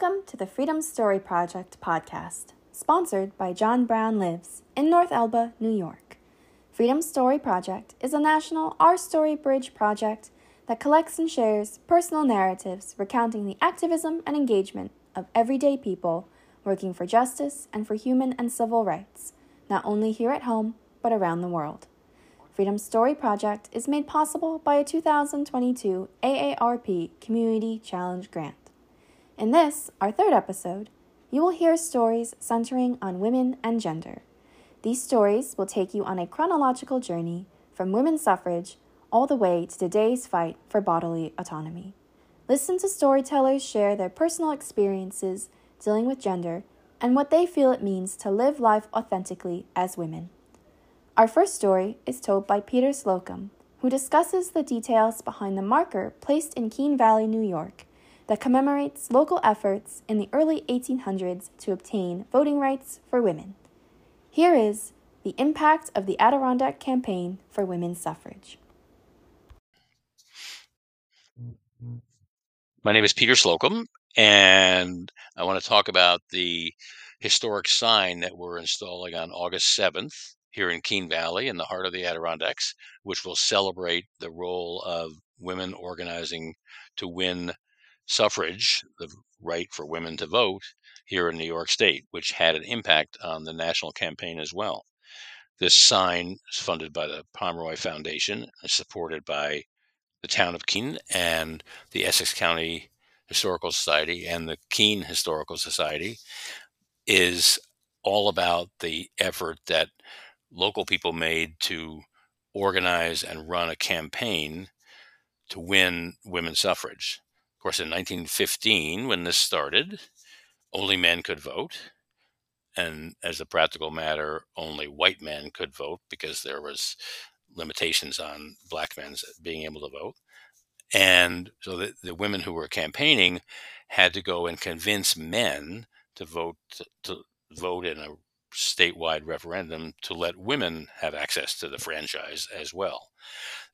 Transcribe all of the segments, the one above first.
Welcome to the Freedom Story Project podcast, sponsored by John Brown Lives in North Elba, New York. Freedom Story Project is a national Our Story Bridge project that collects and shares personal narratives recounting the activism and engagement of everyday people working for justice and for human and civil rights, not only here at home, but around the world. Freedom Story Project is made possible by a 2022 AARP Community Challenge Grant. In this, our third episode, you will hear stories centering on women and gender. These stories will take you on a chronological journey from women's suffrage all the way to today's fight for bodily autonomy. Listen to storytellers share their personal experiences dealing with gender and what they feel it means to live life authentically as women. Our first story is told by Peter Slocum, who discusses the details behind the marker placed in Keene Valley, New York, that commemorates local efforts in the early 1800s to obtain voting rights for women. Here is the impact of the Adirondack Campaign for Women's Suffrage. My name is Peter Slocum, and I want to talk about the historic sign that we're installing on August 7th here in Keene Valley in the heart of the Adirondacks, which will celebrate the role of women organizing to win suffrage, the right for women to vote here in New York State, which had an impact on the national campaign as well. This sign is funded by the Pomeroy Foundation, is supported by the town of Keene and the Essex County Historical Society and the Keene Historical Society, is all about the effort that local people made to organize and run a campaign to win women's suffrage. Of course, in 1915, when this started, only men could vote. And as a practical matter, only white men could vote because there was limitations on black men's being able to vote. And so the, the women who were campaigning had to go and convince men to vote to, to vote in a statewide referendum to let women have access to the franchise as well.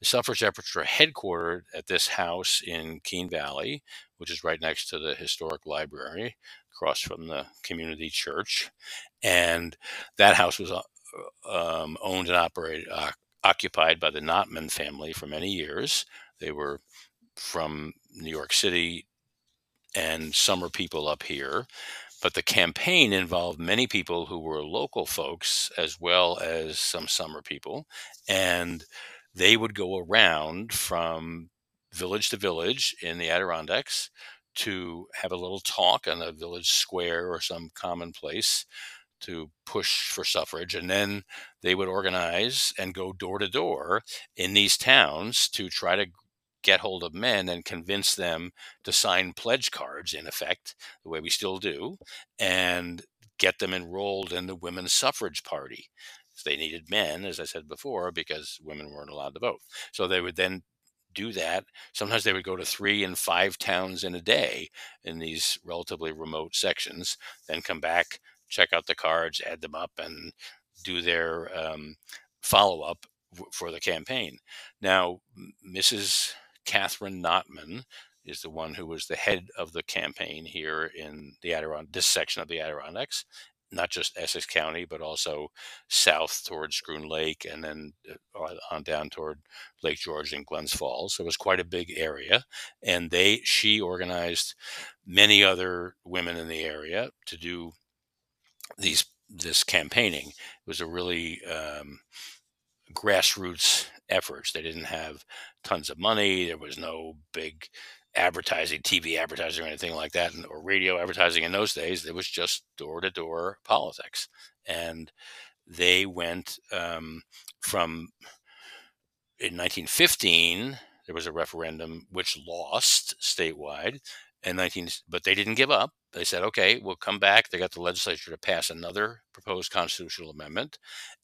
The suffrage efforts were headquartered at this house in Keene Valley, which is right next to the historic library, across from the community church. And that house was uh, um, owned and operated, uh, occupied by the Notman family for many years. They were from New York City and summer people up here. But the campaign involved many people who were local folks as well as some summer people. And they would go around from village to village in the Adirondacks to have a little talk on a village square or some common place to push for suffrage. And then they would organize and go door to door in these towns to try to get hold of men and convince them to sign pledge cards, in effect, the way we still do, and get them enrolled in the Women's Suffrage Party. They needed men, as I said before, because women weren't allowed to vote. So they would then do that. Sometimes they would go to three and five towns in a day in these relatively remote sections, then come back, check out the cards, add them up, and do their um, follow up for the campaign. Now, Mrs. Catherine Notman is the one who was the head of the campaign here in the Adirondack, this section of the Adirondacks, not just Essex County, but also south towards Schroon Lake and then uh, on down toward Lake George and Glens Falls. So it was quite a big area. And they, she organized many other women in the area to do these, this campaigning. It was a really um, grassroots efforts. They didn't have tons of money. There was no big advertising, TV advertising, or anything like that, or radio advertising in those days. It was just door to door politics. And they went um, from in 1915, there was a referendum which lost statewide. And 19, but they didn't give up. They said, okay, we'll come back. They got the legislature to pass another proposed constitutional amendment.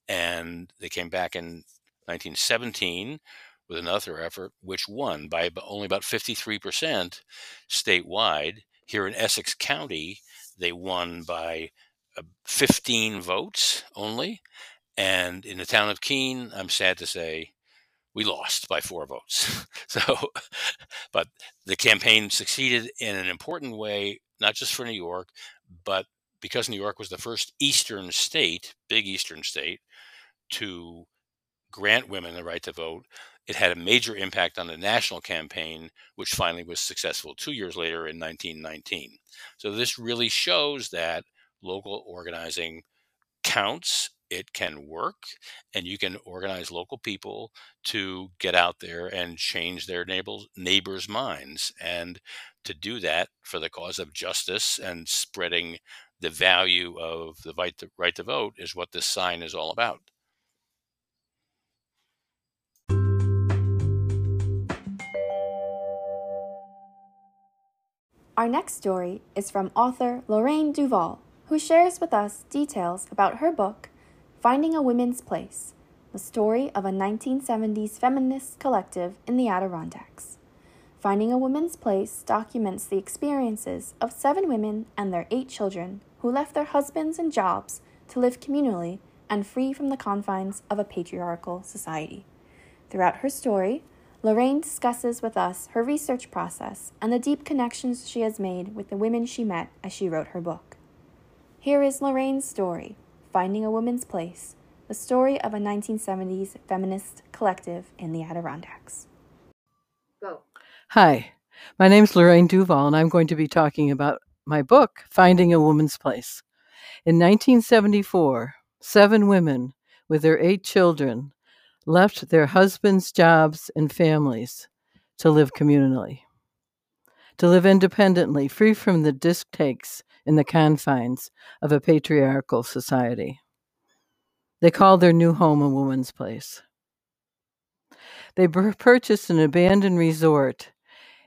And they came back in 1917 with another effort, which won by only about 53% statewide. Here in Essex County, they won by uh, 15 votes only. And in the town of Keene, I'm sad to say, we lost by four votes. so, but the campaign succeeded in an important way, not just for New York, but because New York was the first Eastern state, big Eastern state, to grant women the right to vote, it had a major impact on the national campaign, which finally was successful two years later in 1919. So this really shows that local organizing counts, it can work, and you can organize local people to get out there and change their neighbors, minds. And to do that for the cause of justice and spreading the value of the right to, right to vote is what this sign is all about. Our next story is from author Lorraine Duvall, who shares with us details about her book, Finding a Woman's Place The Story of a 1970s Feminist Collective in the Adirondacks. Finding a Woman's Place documents the experiences of seven women and their eight children who left their husbands and jobs to live communally and free from the confines of a patriarchal society. Throughout her story, Lorraine discusses with us her research process and the deep connections she has made with the women she met as she wrote her book. Here is Lorraine's story Finding a Woman's Place, the story of a 1970s feminist collective in the Adirondacks. Go. Hi, my name is Lorraine Duvall, and I'm going to be talking about my book, Finding a Woman's Place. In 1974, seven women with their eight children left their husbands' jobs and families to live communally, to live independently, free from the dictates in the confines of a patriarchal society. They called their new home a woman's place. They purchased an abandoned resort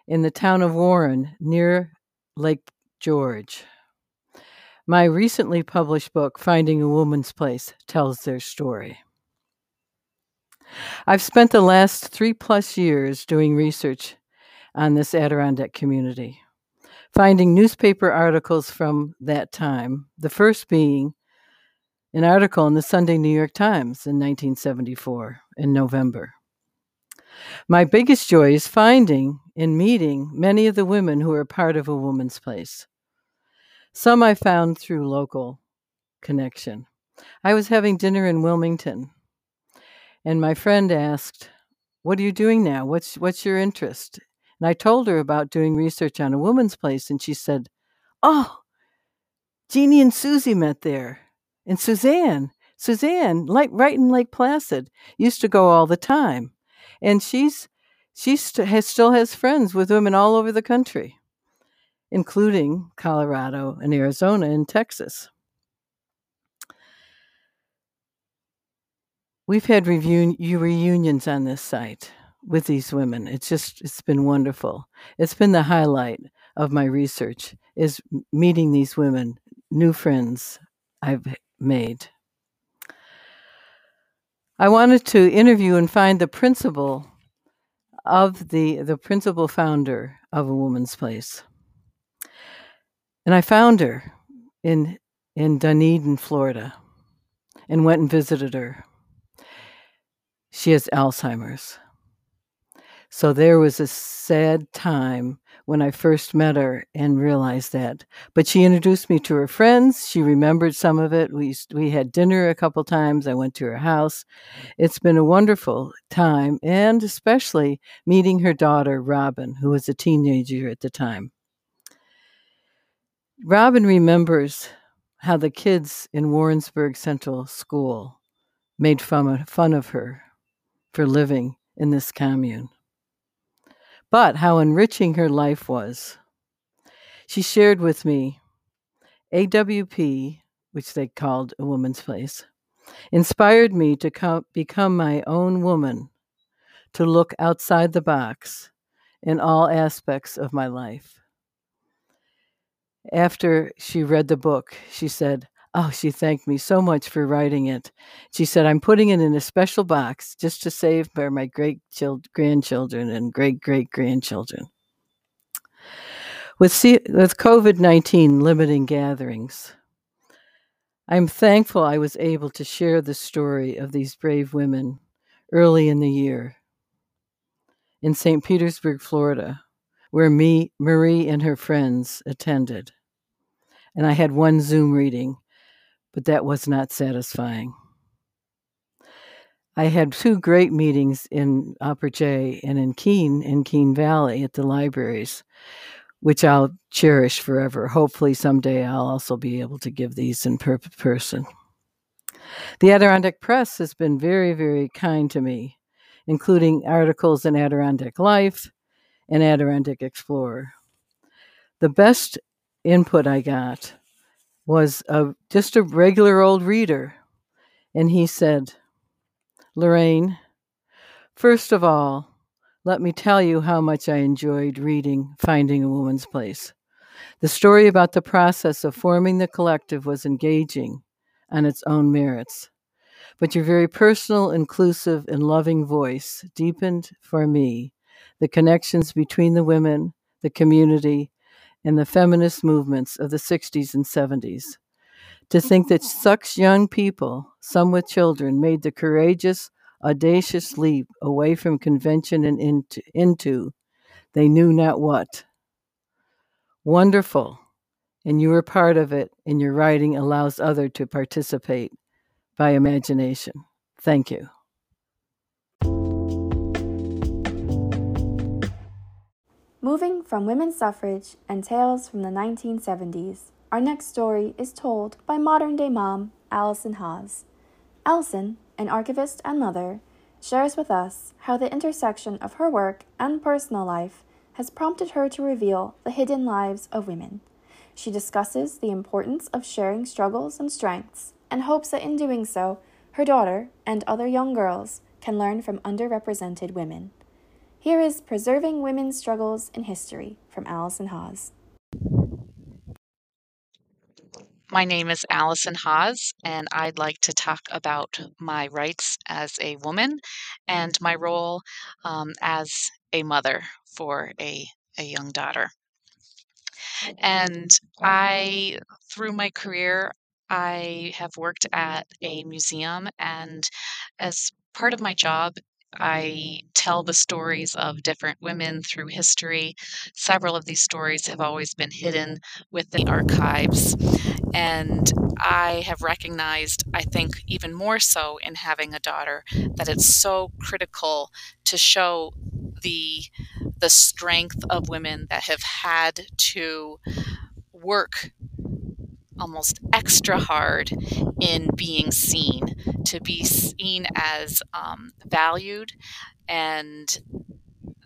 in the town of Warren near Lake George. My recently published book, Finding a Woman's Place, tells their story. I've spent the last three plus years doing research on this Adirondack community, finding newspaper articles from that time, the first being an article in the Sunday New York Times in 1974 in November. My biggest joy is finding and meeting many of the women who are part of a woman's place. Some I found through local connection. I was having dinner in Wilmington and my friend asked, "What are you doing now? What's what's your interest?" And I told her about doing research on a woman's place, and she said, "Oh, Jeannie and Susie met there, and Suzanne, Suzanne, like right in Lake Placid, used to go all the time, and she's she st- has, still has friends with women all over the country, including Colorado and Arizona and Texas." We've had reunions on this site with these women. It's just it's been wonderful. It's been the highlight of my research is meeting these women, new friends I've made. I wanted to interview and find the principal of the the principal founder of a woman's place. And I found her in in Dunedin, Florida, and went and visited her. She has Alzheimer's. So there was a sad time when I first met her and realized that. But she introduced me to her friends. She remembered some of it. We we had dinner a couple times. I went to her house. It's been a wonderful time, and especially meeting her daughter Robin, who was a teenager at the time. Robin remembers how the kids in Warrensburg Central School made fun of, fun of her for living in this commune. But how enriching her life was. She shared with me AWP, which they called a woman's place, inspired me to come, become my own woman, to look outside the box in all aspects of my life. After she read the book, she said, Oh, she thanked me so much for writing it. She said, I'm putting it in a special box just to save for my great grandchildren and great great grandchildren. With, C- with COVID 19 limiting gatherings, I'm thankful I was able to share the story of these brave women early in the year in St. Petersburg, Florida, where me, Marie and her friends attended. and I had one Zoom reading, but that was not satisfying. I had two great meetings in Upper Jay and in Keene, in Keene Valley at the libraries, which I'll cherish forever. Hopefully, someday I'll also be able to give these in per- person. The Adirondack Press has been very, very kind to me, including articles in Adirondack Life and Adirondack Explorer. The best input I got was a, just a regular old reader, and he said, Lorraine, first of all, let me tell you how much I enjoyed reading Finding a Woman's Place. The story about the process of forming the collective was engaging on its own merits. But your very personal, inclusive, and loving voice deepened for me the connections between the women, the community, and the feminist movements of the 60s and 70s. To think that such young people, some with children, made the courageous, audacious leap away from convention and into, into they knew not what. Wonderful. And you were part of it, and your writing allows others to participate by imagination. Thank you. Moving from women's suffrage and tales from the 1970s, our next story is told by modern day mom Allison Haas. Allison, an archivist and mother, shares with us how the intersection of her work and personal life has prompted her to reveal the hidden lives of women. She discusses the importance of sharing struggles and strengths and hopes that in doing so, her daughter and other young girls can learn from underrepresented women. Here is Preserving Women's Struggles in History from Allison Haas. My name is Allison Haas, and I'd like to talk about my rights as a woman and my role um, as a mother for a, a young daughter. And I, through my career, I have worked at a museum, and as part of my job, I tell the stories of different women through history. Several of these stories have always been hidden within the archives. And I have recognized, I think even more so in having a daughter, that it's so critical to show the the strength of women that have had to work almost extra hard in being seen, to be seen as um, valued, and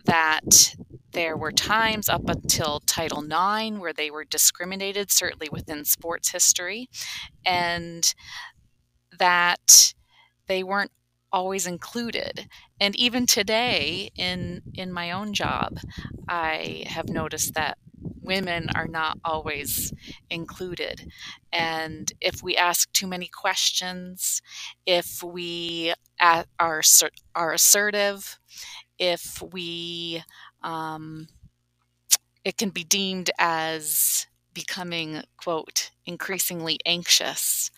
that there were times up until Title IX where they were discriminated, certainly within sports history, and that they weren't always included. And even today, in in my own job, I have noticed that women are not always included. And if we ask too many questions, if we are, are assertive, if we, um, it can be deemed as becoming, quote, increasingly anxious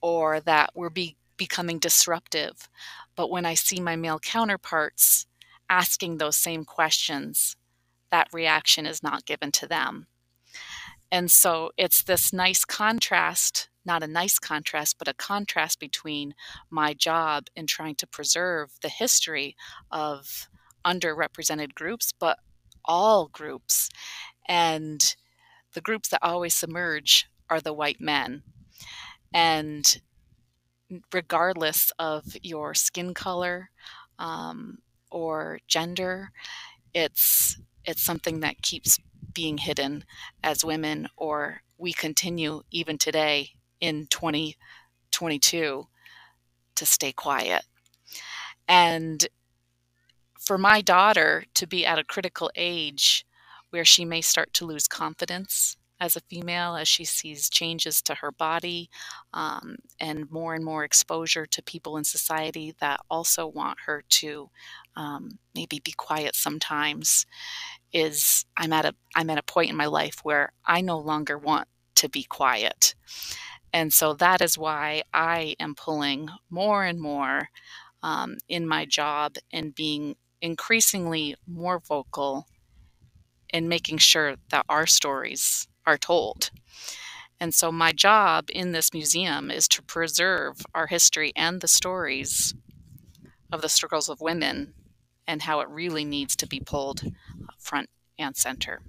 or that we're be, becoming disruptive. But when I see my male counterparts asking those same questions, that reaction is not given to them. And so it's this nice contrast, not a nice contrast, but a contrast between my job in trying to preserve the history of underrepresented groups, but all groups. And the groups that always submerge are the white men. And regardless of your skin color um, or gender, it's it's something that keeps being hidden as women, or we continue even today in 2022 to stay quiet. And for my daughter to be at a critical age where she may start to lose confidence as a female as she sees changes to her body um, and more and more exposure to people in society that also want her to um, maybe be quiet sometimes is I'm at a I'm at a point in my life where I no longer want to be quiet. And so that is why I am pulling more and more um, in my job and being increasingly more vocal in making sure that our stories are told. And so, my job in this museum is to preserve our history and the stories of the struggles of women and how it really needs to be pulled front and center.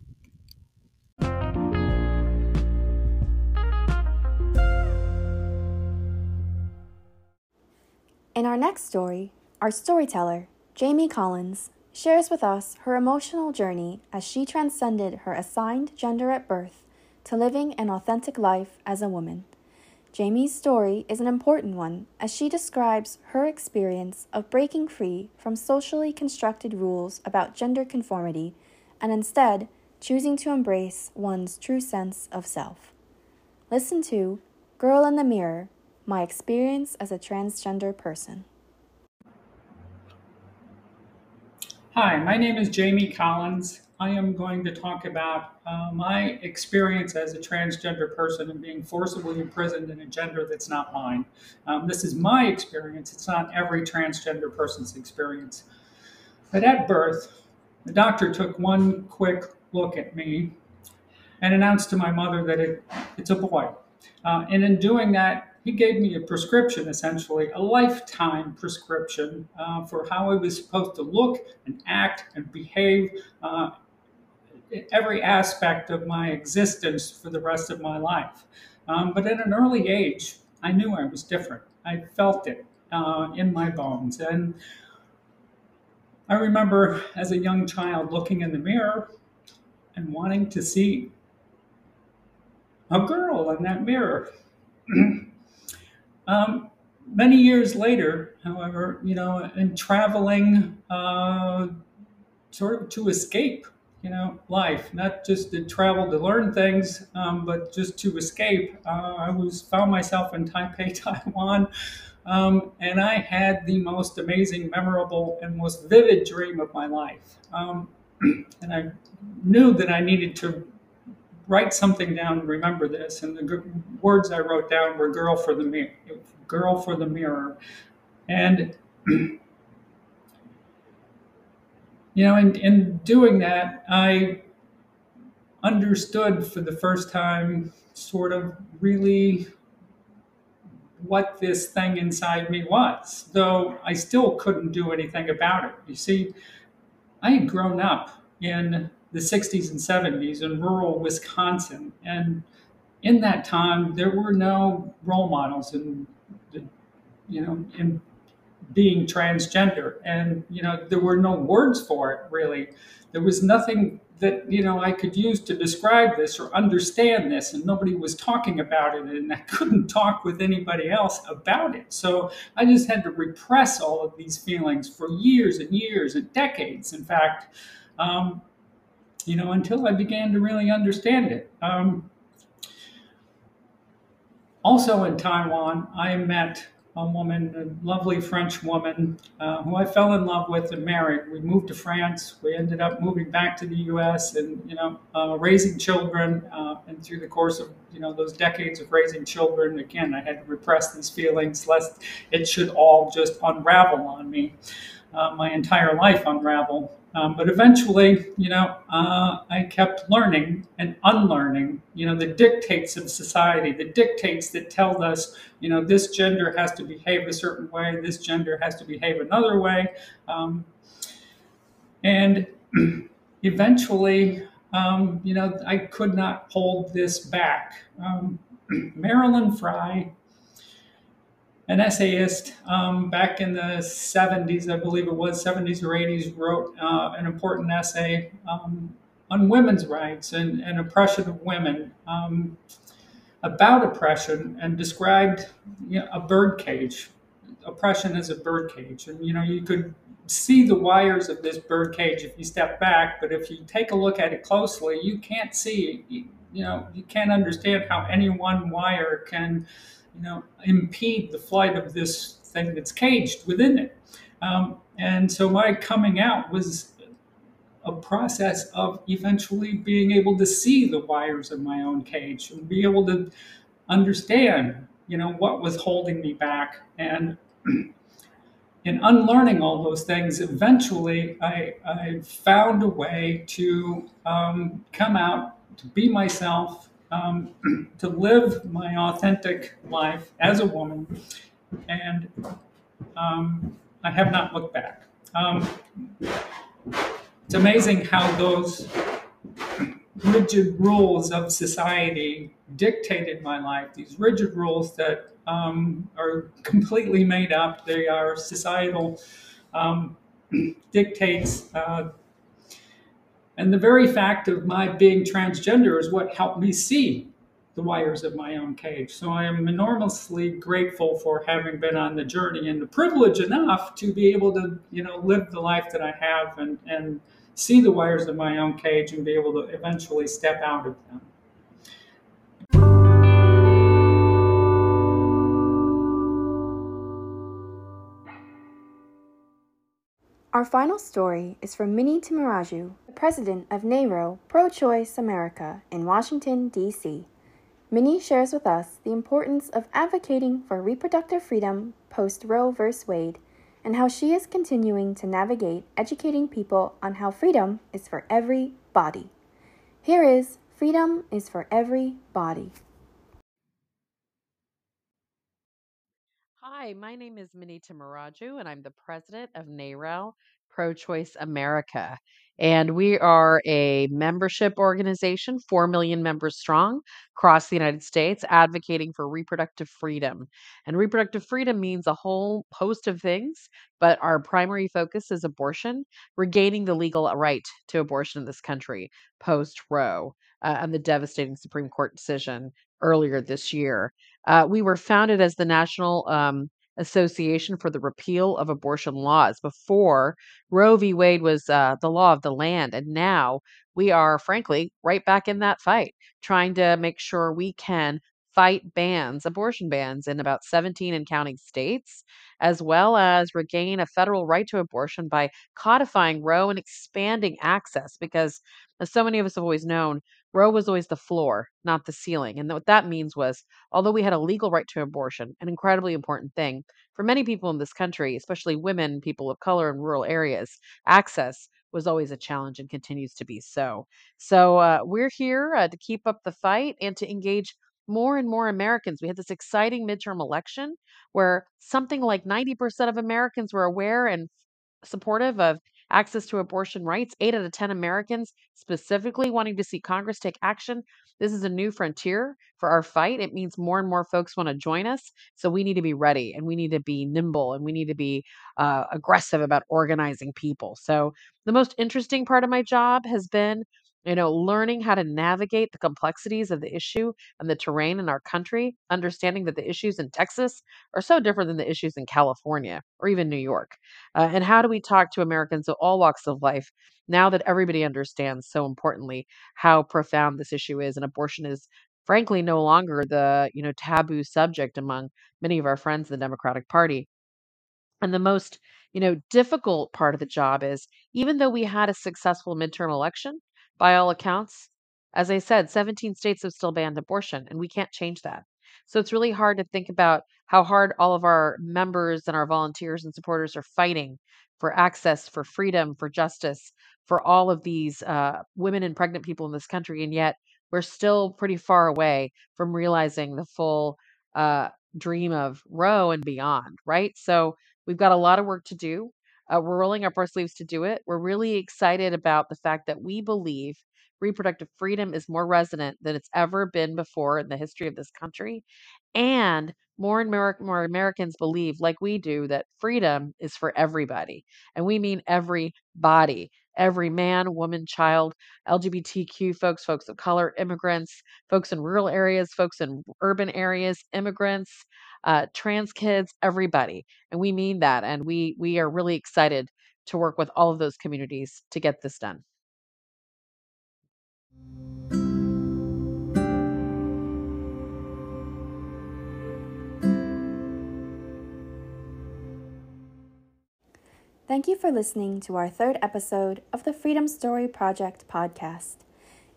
In our next story, our storyteller, Jamie Collins, shares with us her emotional journey as she transcended her assigned gender at birth to living an authentic life as a woman. Jamie's story is an important one as she describes her experience of breaking free from socially constructed rules about gender conformity and instead choosing to embrace one's true sense of self. Listen to Girl in the Mirror My Experience as a Transgender Person. Hi, my name is Jamie Collins. I am going to talk about uh, my experience as a transgender person and being forcibly imprisoned in a gender that's not mine. Um, this is my experience, it's not every transgender person's experience. But at birth, the doctor took one quick look at me and announced to my mother that it, it's a boy. Uh, and in doing that, he gave me a prescription, essentially, a lifetime prescription uh, for how I was supposed to look and act and behave uh, every aspect of my existence for the rest of my life. Um, but at an early age, I knew I was different. I felt it uh, in my bones. And I remember as a young child looking in the mirror and wanting to see a girl in that mirror. Um, many years later, however, you know, in traveling uh, sort of to escape, you know, life, not just to travel to learn things, um, but just to escape. Uh, I was found myself in Taipei, Taiwan, um, and I had the most amazing, memorable, and most vivid dream of my life. Um, and I knew that I needed to write something down and remember this. And the words I wrote down were "girl for the mirror," "girl for the mirror," and you know, in, in doing that, I understood for the first time, sort of really what this thing inside me was, though I still couldn't do anything about it. You see, I had grown up in the 60s and 70s in rural Wisconsin. And in that time, there were no role models in, you know, in being transgender. And, you know, there were no words for it really. There was nothing that, you know, I could use to describe this or understand this. And nobody was talking about it. And I couldn't talk with anybody else about it. So I just had to repress all of these feelings for years and years and decades, in fact. Um, you know, until I began to really understand it. Um, also in Taiwan, I met a woman, a lovely French woman, uh, who I fell in love with and married. We moved to France. We ended up moving back to the U.S. and you know uh, raising children. Uh, and through the course of you know those decades of raising children, again, I had to repress these feelings lest it should all just unravel on me. Uh, my entire life unravel. Um, but eventually, you know, uh, I kept learning and unlearning, you know, the dictates of society, the dictates that tell us, you know, this gender has to behave a certain way, this gender has to behave another way. Um, and eventually, um, you know, I could not hold this back. Um, Marilyn Frye an essayist um, back in the 70s, I believe it was 70s or 80s, wrote uh, an important essay um, on women's rights and, and oppression of women, um, about oppression, and described you know, a birdcage. Oppression as a birdcage, and you know you could see the wires of this birdcage if you step back, but if you take a look at it closely, you can't see. You, you know you can't understand how any one wire can you know, impede the flight of this thing that's caged within it. Um, and so my coming out was a process of eventually being able to see the wires of my own cage and be able to understand, you know, what was holding me back. And in unlearning all those things, eventually I, I found a way to um, come out, to be myself, um, to live my authentic life as a woman, and um, I have not looked back. Um, it's amazing how those rigid rules of society dictated my life. These rigid rules that um, are completely made up. They are societal um, dictates. Uh, and the very fact of my being transgender is what helped me see the wires of my own cage. So I am enormously grateful for having been on the journey and the privilege enough to be able to, you know, live the life that I have and, and see the wires of my own cage and be able to eventually step out of them. Our final story is from Mini Timmaraju, the president of NARAL Pro Choice America in Washington, D.C. Mini shares with us the importance of advocating for reproductive freedom post Roe v. Wade and how she is continuing to navigate educating people on how freedom is for every body. Here is Freedom is for Every Body. Hi, my name is Mini Timmaraju, and I'm the president of NARAL Pro Choice America. And we are a membership organization, 4 million members strong across the United States, advocating for reproductive freedom. And reproductive freedom means a whole host of things, but our primary focus is abortion, regaining the legal right to abortion in this country post Roe uh, and the devastating Supreme Court decision earlier this year. Uh, we were founded as the National um, Association for the Repeal of Abortion Laws before Roe v. Wade was uh, the law of the land. And now we are, frankly, right back in that fight, trying to make sure we can fight bans, abortion bans in about 17 and counting states, as well as regain a federal right to abortion by codifying Roe and expanding access. Because, as so many of us have always known, Roe was always the floor, not the ceiling. And what that means was, although we had a legal right to abortion, an incredibly important thing for many people in this country, especially women, people of color in rural areas, access was always a challenge and continues to be so. So uh, we're here uh, to keep up the fight and to engage more and more Americans. We had this exciting midterm election where something like 90% of Americans were aware and supportive of access to abortion rights. Eight out of 10 Americans specifically wanting to see Congress take action. This is a new frontier for our fight. It means more and more folks want to join us. So we need to be ready and we need to be nimble and we need to be uh, aggressive about organizing people. So the most interesting part of my job has been you know, learning how to navigate the complexities of the issue and the terrain in our country, understanding that the issues in Texas are so different than the issues in California or even New York. Uh, and how do we talk to Americans of all walks of life now that everybody understands so importantly how profound this issue is and abortion is frankly no longer the you know taboo subject among many of our friends in the democratic party and the most you know difficult part of the job is even though we had a successful midterm election by all accounts. As I said, 17 states have still banned abortion, and we can't change that. So it's really hard to think about how hard all of our members and our volunteers and supporters are fighting for access, for freedom, for justice, for all of these uh, women and pregnant people in this country. And yet we're still pretty far away from realizing the full uh, dream of Roe and beyond, right? So we've got a lot of work to do. Uh, we're rolling up our sleeves to do it. We're really excited about the fact that we believe reproductive freedom is more resonant than it's ever been before in the history of this country. And more and more, more Americans believe, like we do, that freedom is for everybody. And we mean every body, every man, woman, child, LGBTQ folks, folks of color, immigrants, folks in rural areas, folks in urban areas, immigrants, uh, trans kids, everybody. And we mean that. And we we are really excited to work with all of those communities to get this done. Thank you for listening to our third episode of the Freedom Story Project podcast.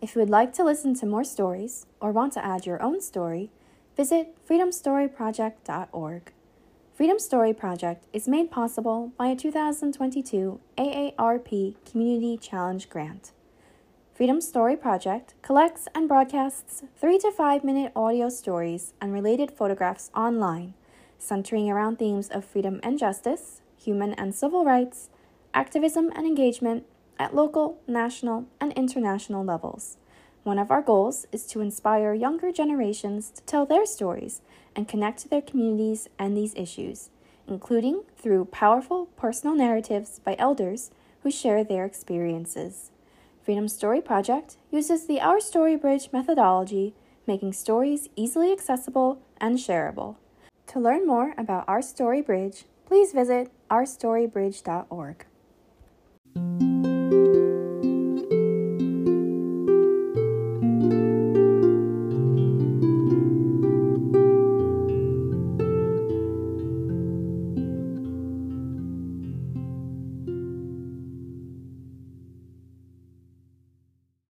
If you would like to listen to more stories or want to add your own story, visit freedomstoryproject.org. Freedom Story Project is made possible by a 2022 AARP Community Challenge grant. Freedom Story Project collects and broadcasts three to five minute audio stories and related photographs online, centering around themes of freedom and justice, human and civil rights, activism and engagement at local, national, and international levels. One of our goals is to inspire younger generations to tell their stories and connect to their communities and these issues, including through powerful personal narratives by elders who share their experiences. Freedom Story Project uses the Our Story Bridge methodology, making stories easily accessible and shareable. To learn more about Our Story Bridge, please visit ourstorybridge.org.